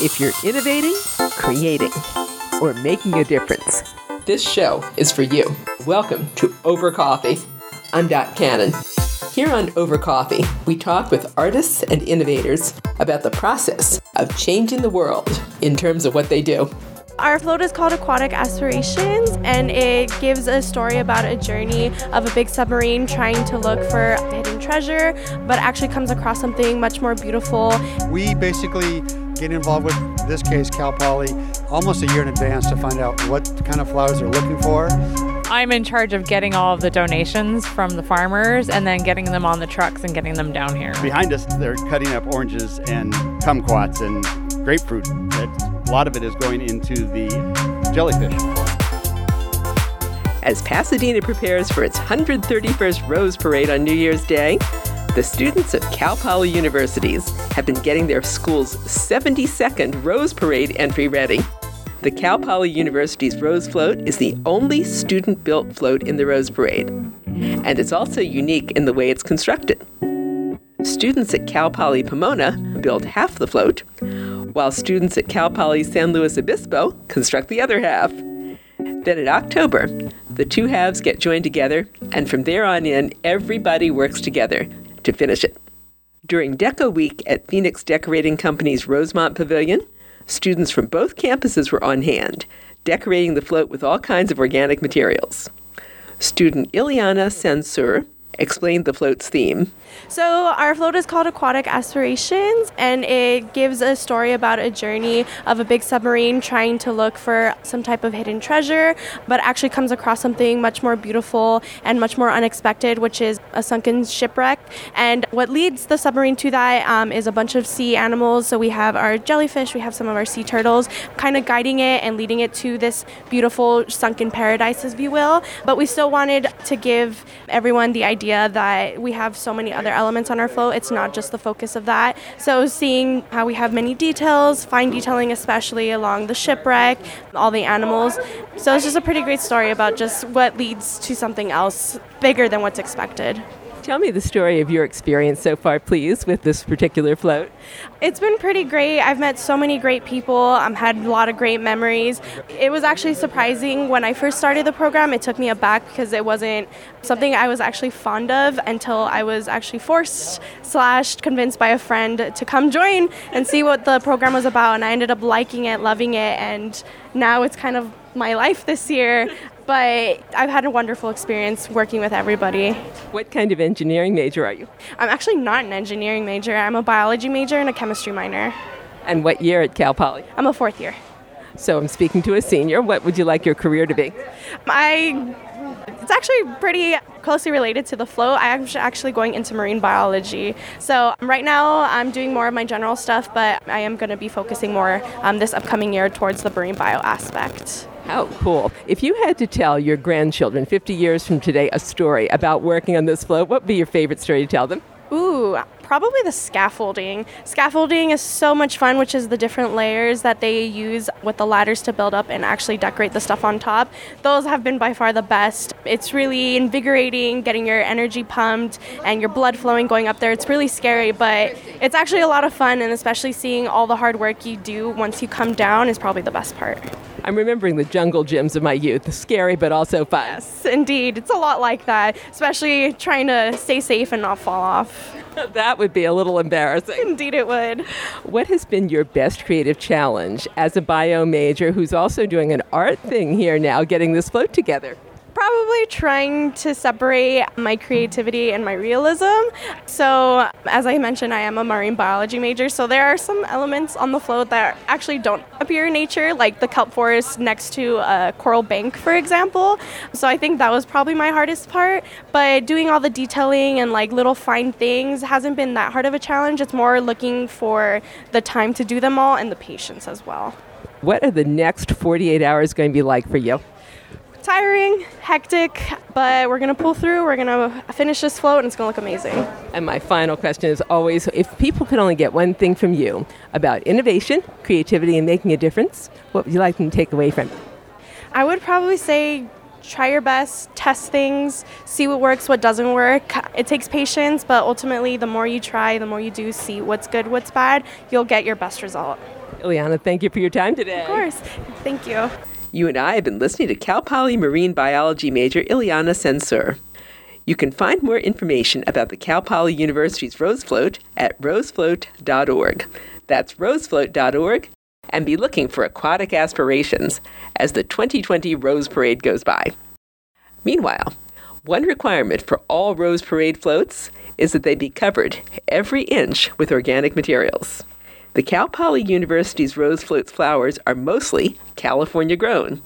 If you're innovating, creating, or making a difference, this show is for you. Welcome to Over Coffee. I'm Dot Cannon. Here on Over Coffee, we talk with artists and innovators about the process of changing the world in terms of what they do. Our float is called Aquatic Aspirations, and it gives a story about a journey of a big submarine trying to look for hidden treasure, but actually comes across something much more beautiful. We basically get involved with this case, Cal Poly, almost a year in advance to find out what kind of flowers they're looking for. I'm in charge of getting all of the donations from the farmers and then getting them on the trucks and getting them down here. Behind us, they're cutting up oranges and kumquats and grapefruit. a lot of it is going into the jellyfish. As Pasadena prepares for its 131st Rose Parade on New Year's Day, the students of Cal Poly Universities have been getting their school's 72nd Rose Parade entry ready. The Cal Poly University's Rose Float is the only student built float in the Rose Parade, and it's also unique in the way it's constructed. Students at Cal Poly Pomona build half the float, while students at Cal Poly San Luis Obispo construct the other half. Then in October, the two halves get joined together, and from there on in, everybody works together to finish it. During Deco Week at Phoenix Decorating Company's Rosemont Pavilion, students from both campuses were on hand, decorating the float with all kinds of organic materials. Student Iliana Sansur explained the float's theme. So, our float is called Aquatic Aspirations, and it gives a story about a journey of a big submarine trying to look for some type of hidden treasure, but actually comes across something much more beautiful and much more unexpected, which is a sunken shipwreck. And what leads the submarine to that um, is a bunch of sea animals. So, we have our jellyfish, we have some of our sea turtles, kind of guiding it and leading it to this beautiful sunken paradise, as we will. But we still wanted to give everyone the idea that we have so many other elements on our float. It's not just the focus of that. So seeing how we have many details, fine detailing especially along the shipwreck, all the animals. So it's just a pretty great story about just what leads to something else bigger than what's expected. Tell me the story of your experience so far, please, with this particular float. It's been pretty great. I've met so many great people. I've had a lot of great memories. It was actually surprising when I first started the program. It took me aback because it wasn't something I was actually fond of until I was actually forced slash convinced by a friend to come join and see what the program was about. And I ended up liking it, loving it, and now it's kind of my life this year but I've had a wonderful experience working with everybody. What kind of engineering major are you? I'm actually not an engineering major. I'm a biology major and a chemistry minor. And what year at Cal Poly? I'm a fourth year. So I'm speaking to a senior. What would you like your career to be? I it's actually pretty closely related to the flow. I'm actually going into marine biology. So right now I'm doing more of my general stuff, but I am going to be focusing more um, this upcoming year towards the marine bio aspect. How cool. If you had to tell your grandchildren 50 years from today a story about working on this float, what would be your favorite story to tell them? Ooh, probably the scaffolding. Scaffolding is so much fun, which is the different layers that they use with the ladders to build up and actually decorate the stuff on top. Those have been by far the best. It's really invigorating, getting your energy pumped and your blood flowing going up there. It's really scary, but it's actually a lot of fun, and especially seeing all the hard work you do once you come down is probably the best part. I'm remembering the jungle gyms of my youth. Scary, but also fun. Yes, indeed. It's a lot like that, especially trying to stay safe and not fall off. that would be a little embarrassing. Indeed, it would. What has been your best creative challenge as a bio major who's also doing an art thing here now, getting this float together? Probably trying to separate my creativity and my realism. So, as I mentioned, I am a marine biology major, so there are some elements on the float that actually don't appear in nature, like the kelp forest next to a coral bank, for example. So, I think that was probably my hardest part. But doing all the detailing and like little fine things hasn't been that hard of a challenge. It's more looking for the time to do them all and the patience as well. What are the next 48 hours going to be like for you? Tiring, hectic, but we're going to pull through. We're going to finish this float and it's going to look amazing. And my final question is always if people could only get one thing from you about innovation, creativity, and making a difference, what would you like them to take away from it? I would probably say try your best, test things, see what works, what doesn't work. It takes patience, but ultimately, the more you try, the more you do see what's good, what's bad, you'll get your best result. Iliana, thank you for your time today. Of course. Thank you. You and I have been listening to Cal Poly Marine Biology major Iliana Sansur. You can find more information about the Cal Poly University's Rose Float at rosefloat.org. That's rosefloat.org, and be looking for aquatic aspirations as the 2020 Rose Parade goes by. Meanwhile, one requirement for all Rose Parade floats is that they be covered every inch with organic materials. The Cal Poly University's Rose Floats flowers are mostly California grown.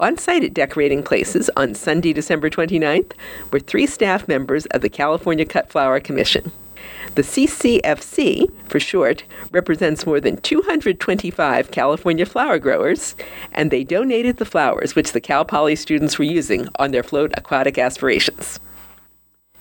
On site at Decorating Places on Sunday, December 29th, were three staff members of the California Cut Flower Commission. The CCFC, for short, represents more than 225 California flower growers, and they donated the flowers which the Cal Poly students were using on their float aquatic aspirations.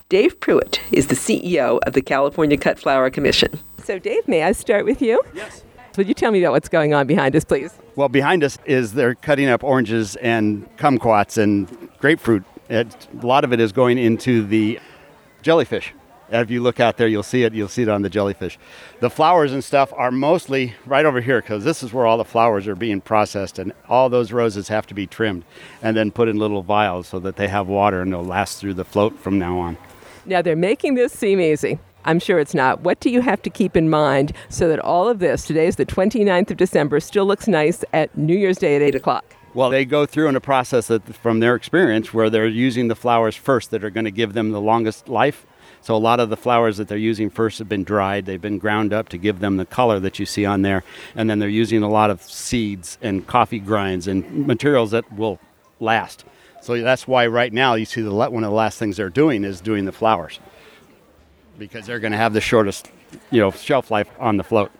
Dave Pruitt is the CEO of the California Cut Flower Commission. So, Dave, may I start with you? Yes. Would you tell me about what's going on behind us, please? Well, behind us is they're cutting up oranges and kumquats and grapefruit. It, a lot of it is going into the jellyfish. If you look out there, you'll see it. You'll see it on the jellyfish. The flowers and stuff are mostly right over here because this is where all the flowers are being processed, and all those roses have to be trimmed and then put in little vials so that they have water and they'll last through the float from now on. Now, they're making this seem easy. I'm sure it's not. What do you have to keep in mind so that all of this, today is the 29th of December, still looks nice at New Year's Day at 8 o'clock? Well, they go through in a process that, from their experience where they're using the flowers first that are going to give them the longest life. So a lot of the flowers that they're using first have been dried. They've been ground up to give them the color that you see on there. And then they're using a lot of seeds and coffee grinds and materials that will last. So that's why right now you see the one of the last things they're doing is doing the flowers because they're going to have the shortest, you know, shelf life on the float.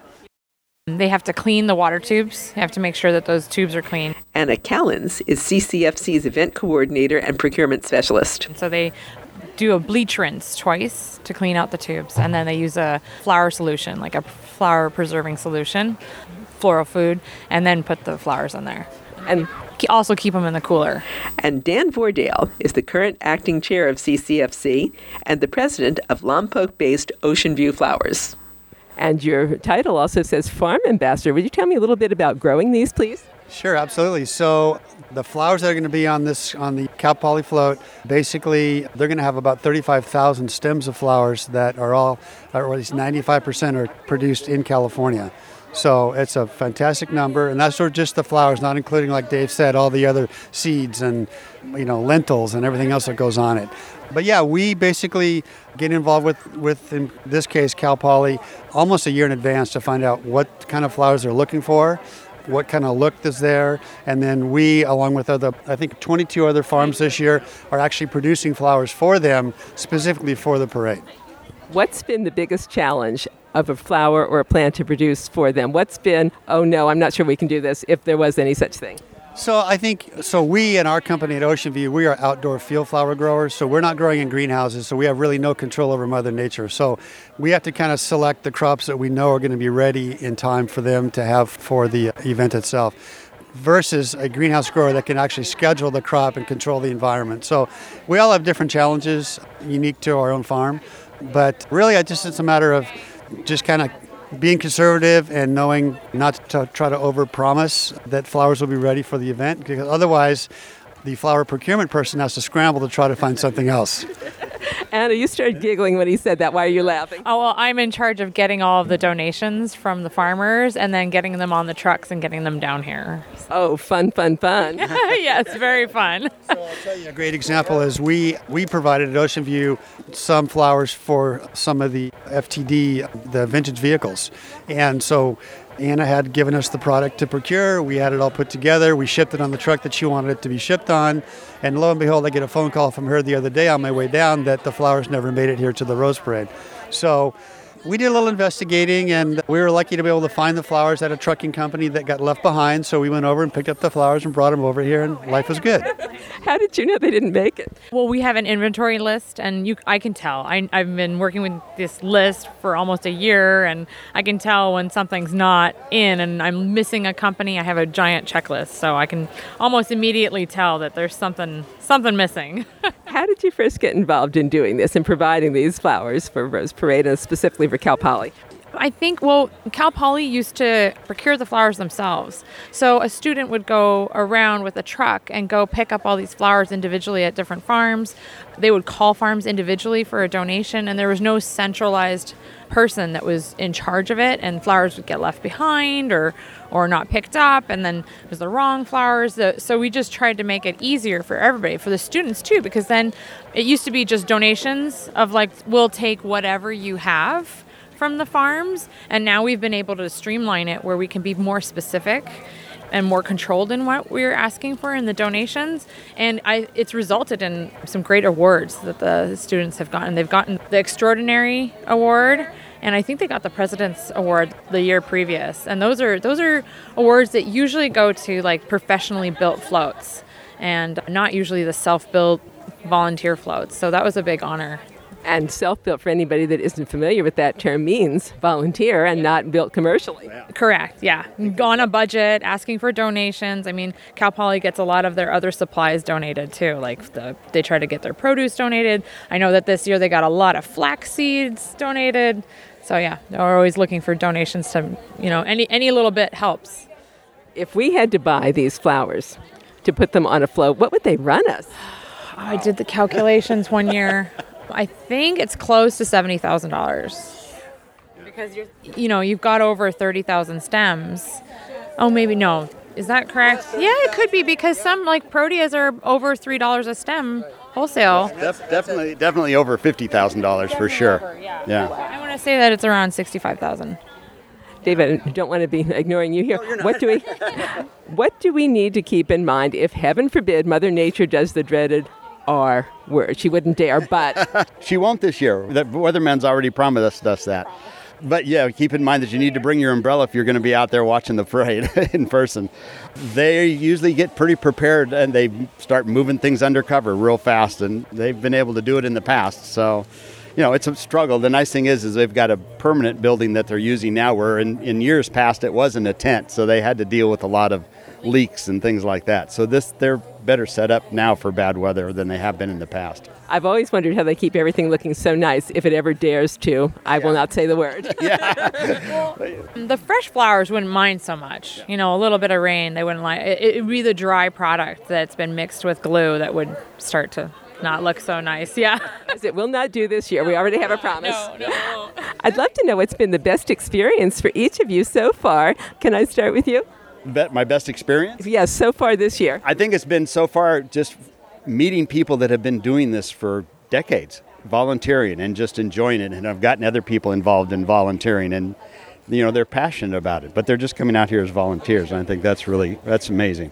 They have to clean the water tubes. They have to make sure that those tubes are clean. Anna Callens is CCFC's event coordinator and procurement specialist. So they do a bleach rinse twice to clean out the tubes, and then they use a flower solution, like a flower preserving solution, floral food, and then put the flowers in there. And also keep them in the cooler. And Dan Vordale is the current acting chair of CCFC and the president of Lompoc based Ocean View Flowers. And your title also says Farm Ambassador. Would you tell me a little bit about growing these, please? Sure, absolutely. So the flowers that are going to be on this on the Cal Poly float, basically they're going to have about 35,000 stems of flowers that are all, or at least 95% are produced in California. So it's a fantastic number, and that's sort of just the flowers, not including, like Dave said, all the other seeds and you know lentils and everything else that goes on it. But yeah, we basically get involved with, with in this case, Cal Poly, almost a year in advance to find out what kind of flowers they're looking for, what kind of look is there, and then we, along with other, I think 22 other farms this year, are actually producing flowers for them specifically for the parade. What's been the biggest challenge of a flower or a plant to produce for them? What's been, oh no, I'm not sure we can do this, if there was any such thing? So I think so. We and our company at Ocean View, we are outdoor field flower growers. So we're not growing in greenhouses. So we have really no control over Mother Nature. So we have to kind of select the crops that we know are going to be ready in time for them to have for the event itself versus a greenhouse grower that can actually schedule the crop and control the environment. So we all have different challenges unique to our own farm, but really, I just it's a matter of just kind of being conservative and knowing not to try to overpromise that flowers will be ready for the event because otherwise the flower procurement person has to scramble to try to find something else. Anna, you started giggling when he said that. Why are you laughing? Oh, well, I'm in charge of getting all of the donations from the farmers and then getting them on the trucks and getting them down here. Oh, fun, fun, fun. yes, very fun. so I'll tell you a great example is we, we provided at Ocean View some flowers for some of the FTD, the vintage vehicles. And so Anna had given us the product to procure. We had it all put together. We shipped it on the truck that she wanted it to be shipped on. And lo and behold, I get a phone call from her the other day on my way down that the flowers never made it here to the Rose Parade. So we did a little investigating and we were lucky to be able to find the flowers at a trucking company that got left behind. So we went over and picked up the flowers and brought them over here, and life was good. How did you know they didn't make it? Well, we have an inventory list, and you, I can tell. I, I've been working with this list for almost a year, and I can tell when something's not in and I'm missing a company. I have a giant checklist, so I can almost immediately tell that there's something something missing. How did you first get involved in doing this and providing these flowers for Rose Parade and specifically for Cal Poly? I think, well, Cal Poly used to procure the flowers themselves. So a student would go around with a truck and go pick up all these flowers individually at different farms. They would call farms individually for a donation, and there was no centralized person that was in charge of it, and flowers would get left behind or or not picked up, and then it was the wrong flowers. So we just tried to make it easier for everybody, for the students too, because then it used to be just donations of like, we'll take whatever you have from the farms. And now we've been able to streamline it where we can be more specific and more controlled in what we're asking for in the donations. And I, it's resulted in some great awards that the students have gotten. They've gotten the Extraordinary Award, and I think they got the President's Award the year previous. And those are those are awards that usually go to like professionally built floats, and not usually the self-built volunteer floats. So that was a big honor. And self built, for anybody that isn't familiar with that term, means volunteer and not built commercially. Yeah. Correct, yeah. On a budget, asking for donations. I mean, Cal Poly gets a lot of their other supplies donated too. Like the, they try to get their produce donated. I know that this year they got a lot of flax seeds donated. So yeah, they're always looking for donations to, you know, any, any little bit helps. If we had to buy these flowers to put them on a float, what would they run us? I did the calculations one year. I think it's close to seventy thousand dollars. Because you're, you know, you've got over thirty thousand stems. Oh, maybe no. Is that correct? Yeah, it could be because some like proteas are over three dollars a stem wholesale. Def- definitely, definitely over fifty thousand dollars for sure. Over, yeah. yeah. I want to say that it's around sixty-five thousand. David, I don't want to be ignoring you here. No, what do we what do we need to keep in mind if heaven forbid Mother Nature does the dreaded R word. She wouldn't dare, but. she won't this year. The weatherman's already promised us that. But yeah, keep in mind that you need to bring your umbrella if you're going to be out there watching the parade in person. They usually get pretty prepared and they start moving things undercover real fast, and they've been able to do it in the past. So, you know, it's a struggle. The nice thing is, is they've got a permanent building that they're using now. Where in, in years past it wasn't a tent, so they had to deal with a lot of leaks and things like that. So this they're better set up now for bad weather than they have been in the past. I've always wondered how they keep everything looking so nice if it ever dares to. I yeah. will not say the word. yeah. the fresh flowers wouldn't mind so much. You know, a little bit of rain, they wouldn't like it. It would be the dry product that's been mixed with glue that would start to not look so nice. Yeah. it will not do this year. We already have a promise. No, no. I'd love to know what's been the best experience for each of you so far. Can I start with you? My best experience? Yes, so far this year. I think it's been so far just meeting people that have been doing this for decades, volunteering and just enjoying it. And I've gotten other people involved in volunteering and you know they're passionate about it, but they're just coming out here as volunteers. And I think that's really that's amazing.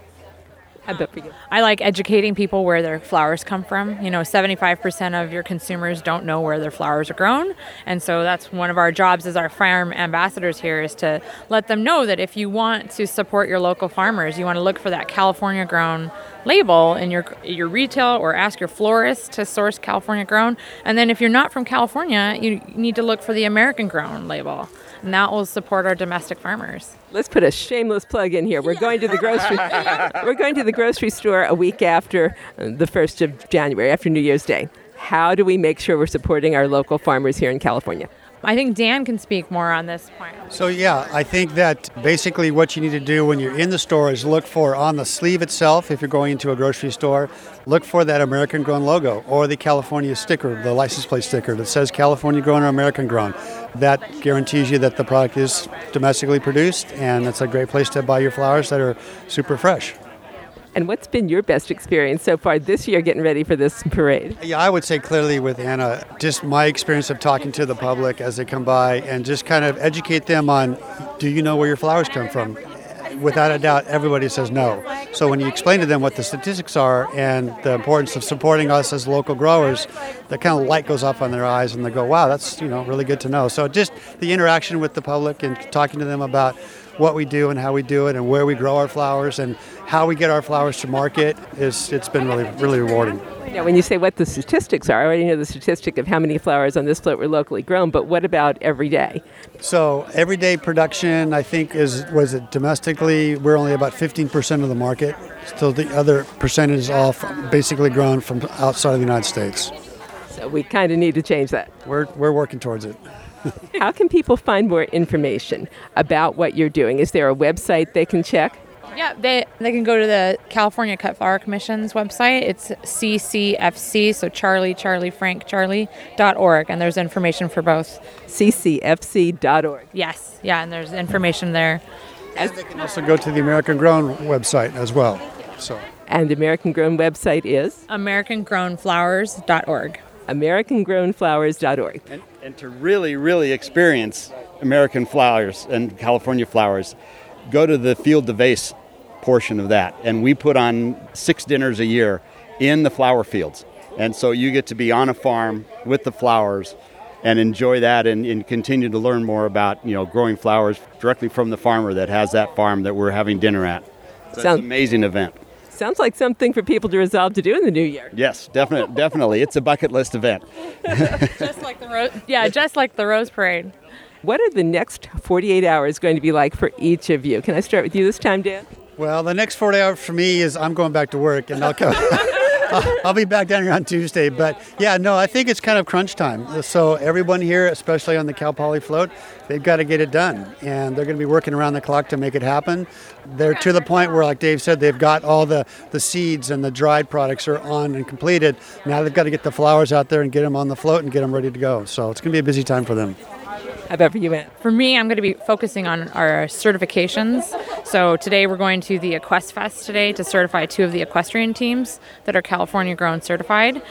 I like educating people where their flowers come from. You know, 75% of your consumers don't know where their flowers are grown. And so that's one of our jobs as our farm ambassadors here is to let them know that if you want to support your local farmers, you want to look for that California grown label in your your retail or ask your florist to source California grown. And then if you're not from California, you need to look for the American grown label and that will support our domestic farmers. Let's put a shameless plug in here. We're going to the grocery. we're going to the grocery store a week after uh, the first of January, after New Year's Day. How do we make sure we're supporting our local farmers here in California? I think Dan can speak more on this point. So, yeah, I think that basically what you need to do when you're in the store is look for on the sleeve itself, if you're going into a grocery store, look for that American grown logo or the California sticker, the license plate sticker that says California grown or American grown. That guarantees you that the product is domestically produced, and it's a great place to buy your flowers that are super fresh. And what's been your best experience so far this year getting ready for this parade? Yeah, I would say clearly with Anna, just my experience of talking to the public as they come by and just kind of educate them on do you know where your flowers come from? Without a doubt, everybody says no. So when you explain to them what the statistics are and the importance of supporting us as local growers, the kind of light goes up on their eyes and they go, wow, that's you know really good to know. So just the interaction with the public and talking to them about what we do and how we do it and where we grow our flowers and how we get our flowers to market is it's been really really rewarding. Now, when you say what the statistics are, I already know the statistic of how many flowers on this float were locally grown, but what about every day? So everyday production, I think, is was it domestically? We're only about 15% of the market. So the other percentage is all from, basically grown from outside of the United States. So we kind of need to change that. We're, we're working towards it. How can people find more information about what you're doing? Is there a website they can check? Yeah, they they can go to the California Cut Flower Commission's website. It's CCFC, so Charlie Charlie Frank Charlie dot org, and there's information for both. ccfc.org. Yes, yeah, and there's information there. And they can also go to the American Grown website as well. So And the American Grown website is AmericanGrownFlowers.org. AmericanGrownFlowers.org. And, and to really, really experience American flowers and California flowers, go to the Field to Vase portion of that. And we put on six dinners a year in the flower fields. And so you get to be on a farm with the flowers and enjoy that and, and continue to learn more about, you know, growing flowers directly from the farmer that has that farm that we're having dinner at. So it's an amazing event. Sounds like something for people to resolve to do in the new year. Yes, definitely, definitely. It's a bucket list event. Just like the rose. Yeah, just like the Rose Parade. What are the next 48 hours going to be like for each of you? Can I start with you this time, Dan? Well, the next 48 hours for me is I'm going back to work and I'll come. I'll, be back down here on Tuesday. But yeah, no, I think it's kind of crunch time. So everyone here, especially on the Cal Poly float, they've got to get it done. And they're going to be working around the clock to make it happen. They're to the point where, like Dave said, they've got all the, the seeds and the dried products are on and completed. Now they've got to get the flowers out there and get them on the float and get them ready to go. So it's going to be a busy time for them. About for you, Ann? For me, I'm going to be focusing on our certifications. So today we're going to the Equest Fest today to certify two of the equestrian teams that are California grown certified.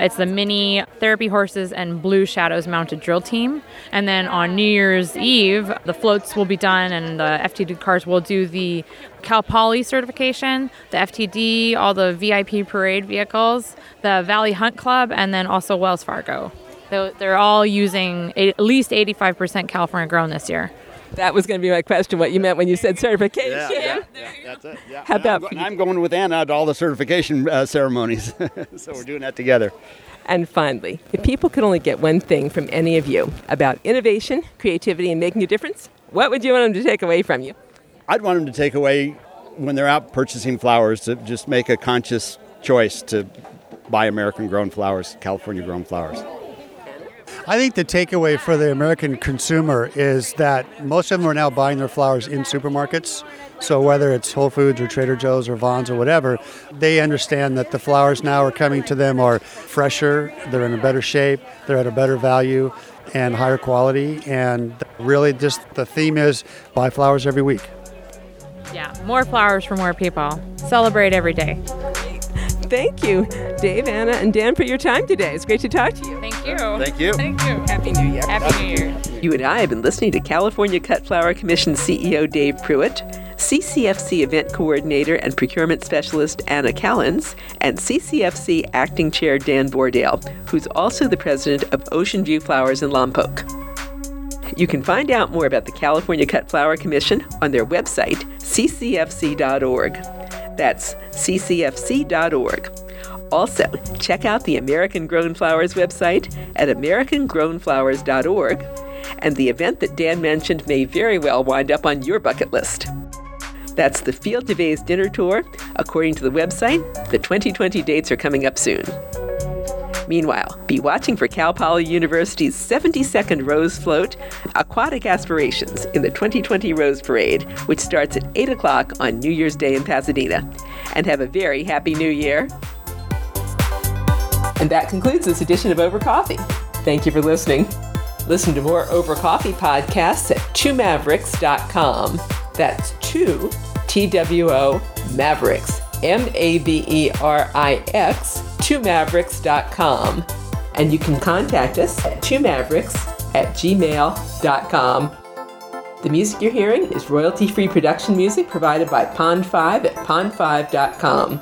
It's the Mini Therapy Horses and Blue Shadows Mounted Drill Team. And then on New Year's Eve, the floats will be done and the FTD cars will do the Cal Poly certification, the FTD, all the VIP parade vehicles, the Valley Hunt Club, and then also Wells Fargo. They're they're all using at least 85% California grown this year. That was going to be my question, what you meant when you said certification. Yeah, that's it. Yeah. How about I'm, go- I'm going with Anna to all the certification uh, ceremonies, so we're doing that together. And finally, if people could only get one thing from any of you about innovation, creativity, and making a difference, what would you want them to take away from you? I'd want them to take away when they're out purchasing flowers to just make a conscious choice to buy American grown flowers, California grown flowers. I think the takeaway for the American consumer is that most of them are now buying their flowers in supermarkets. So whether it's Whole Foods or Trader Joe's or Vons or whatever, they understand that the flowers now are coming to them are fresher, they're in a better shape, they're at a better value and higher quality. And really, just the theme is buy flowers every week. Yeah, more flowers for more people. Celebrate every day. Thank you, Dave, Anna, and Dan, for your time today. It's great to talk to you. Thank you. Thank you. Thank you. Happy New Year. Happy New Year. You and I have been listening to California Cut Flower Commission CEO Dave Pruitt, CCFC Event Coordinator and Procurement Specialist Anna Callens, and CCFC Acting Chair Dan Vordale, who's also the president of Ocean View Flowers in Lompoc. You can find out more about the California Cut Flower Commission on their website, ccfc.org. That's ccfc.org. Also, check out the American Grown Flowers website at americangrownflowers.org, and the event that Dan mentioned may very well wind up on your bucket list. That's the Field to Vase Dinner Tour. According to the website, the 2020 dates are coming up soon. Meanwhile, be watching for Cal Poly University's 72nd Rose Float Aquatic Aspirations in the 2020 Rose Parade, which starts at 8 o'clock on New Year's Day in Pasadena. And have a very happy new year. And that concludes this edition of Over Coffee. Thank you for listening. Listen to more Over Coffee podcasts at twomaverix.com. That's two, T W O, Mavericks, M A V E R I X, twomaverix.com. And you can contact us at twomavericks at gmail.com. The music you're hearing is royalty free production music provided by Pond5 at pond5.com.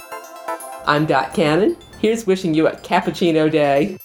I'm Dot Cannon. Here's wishing you a cappuccino day.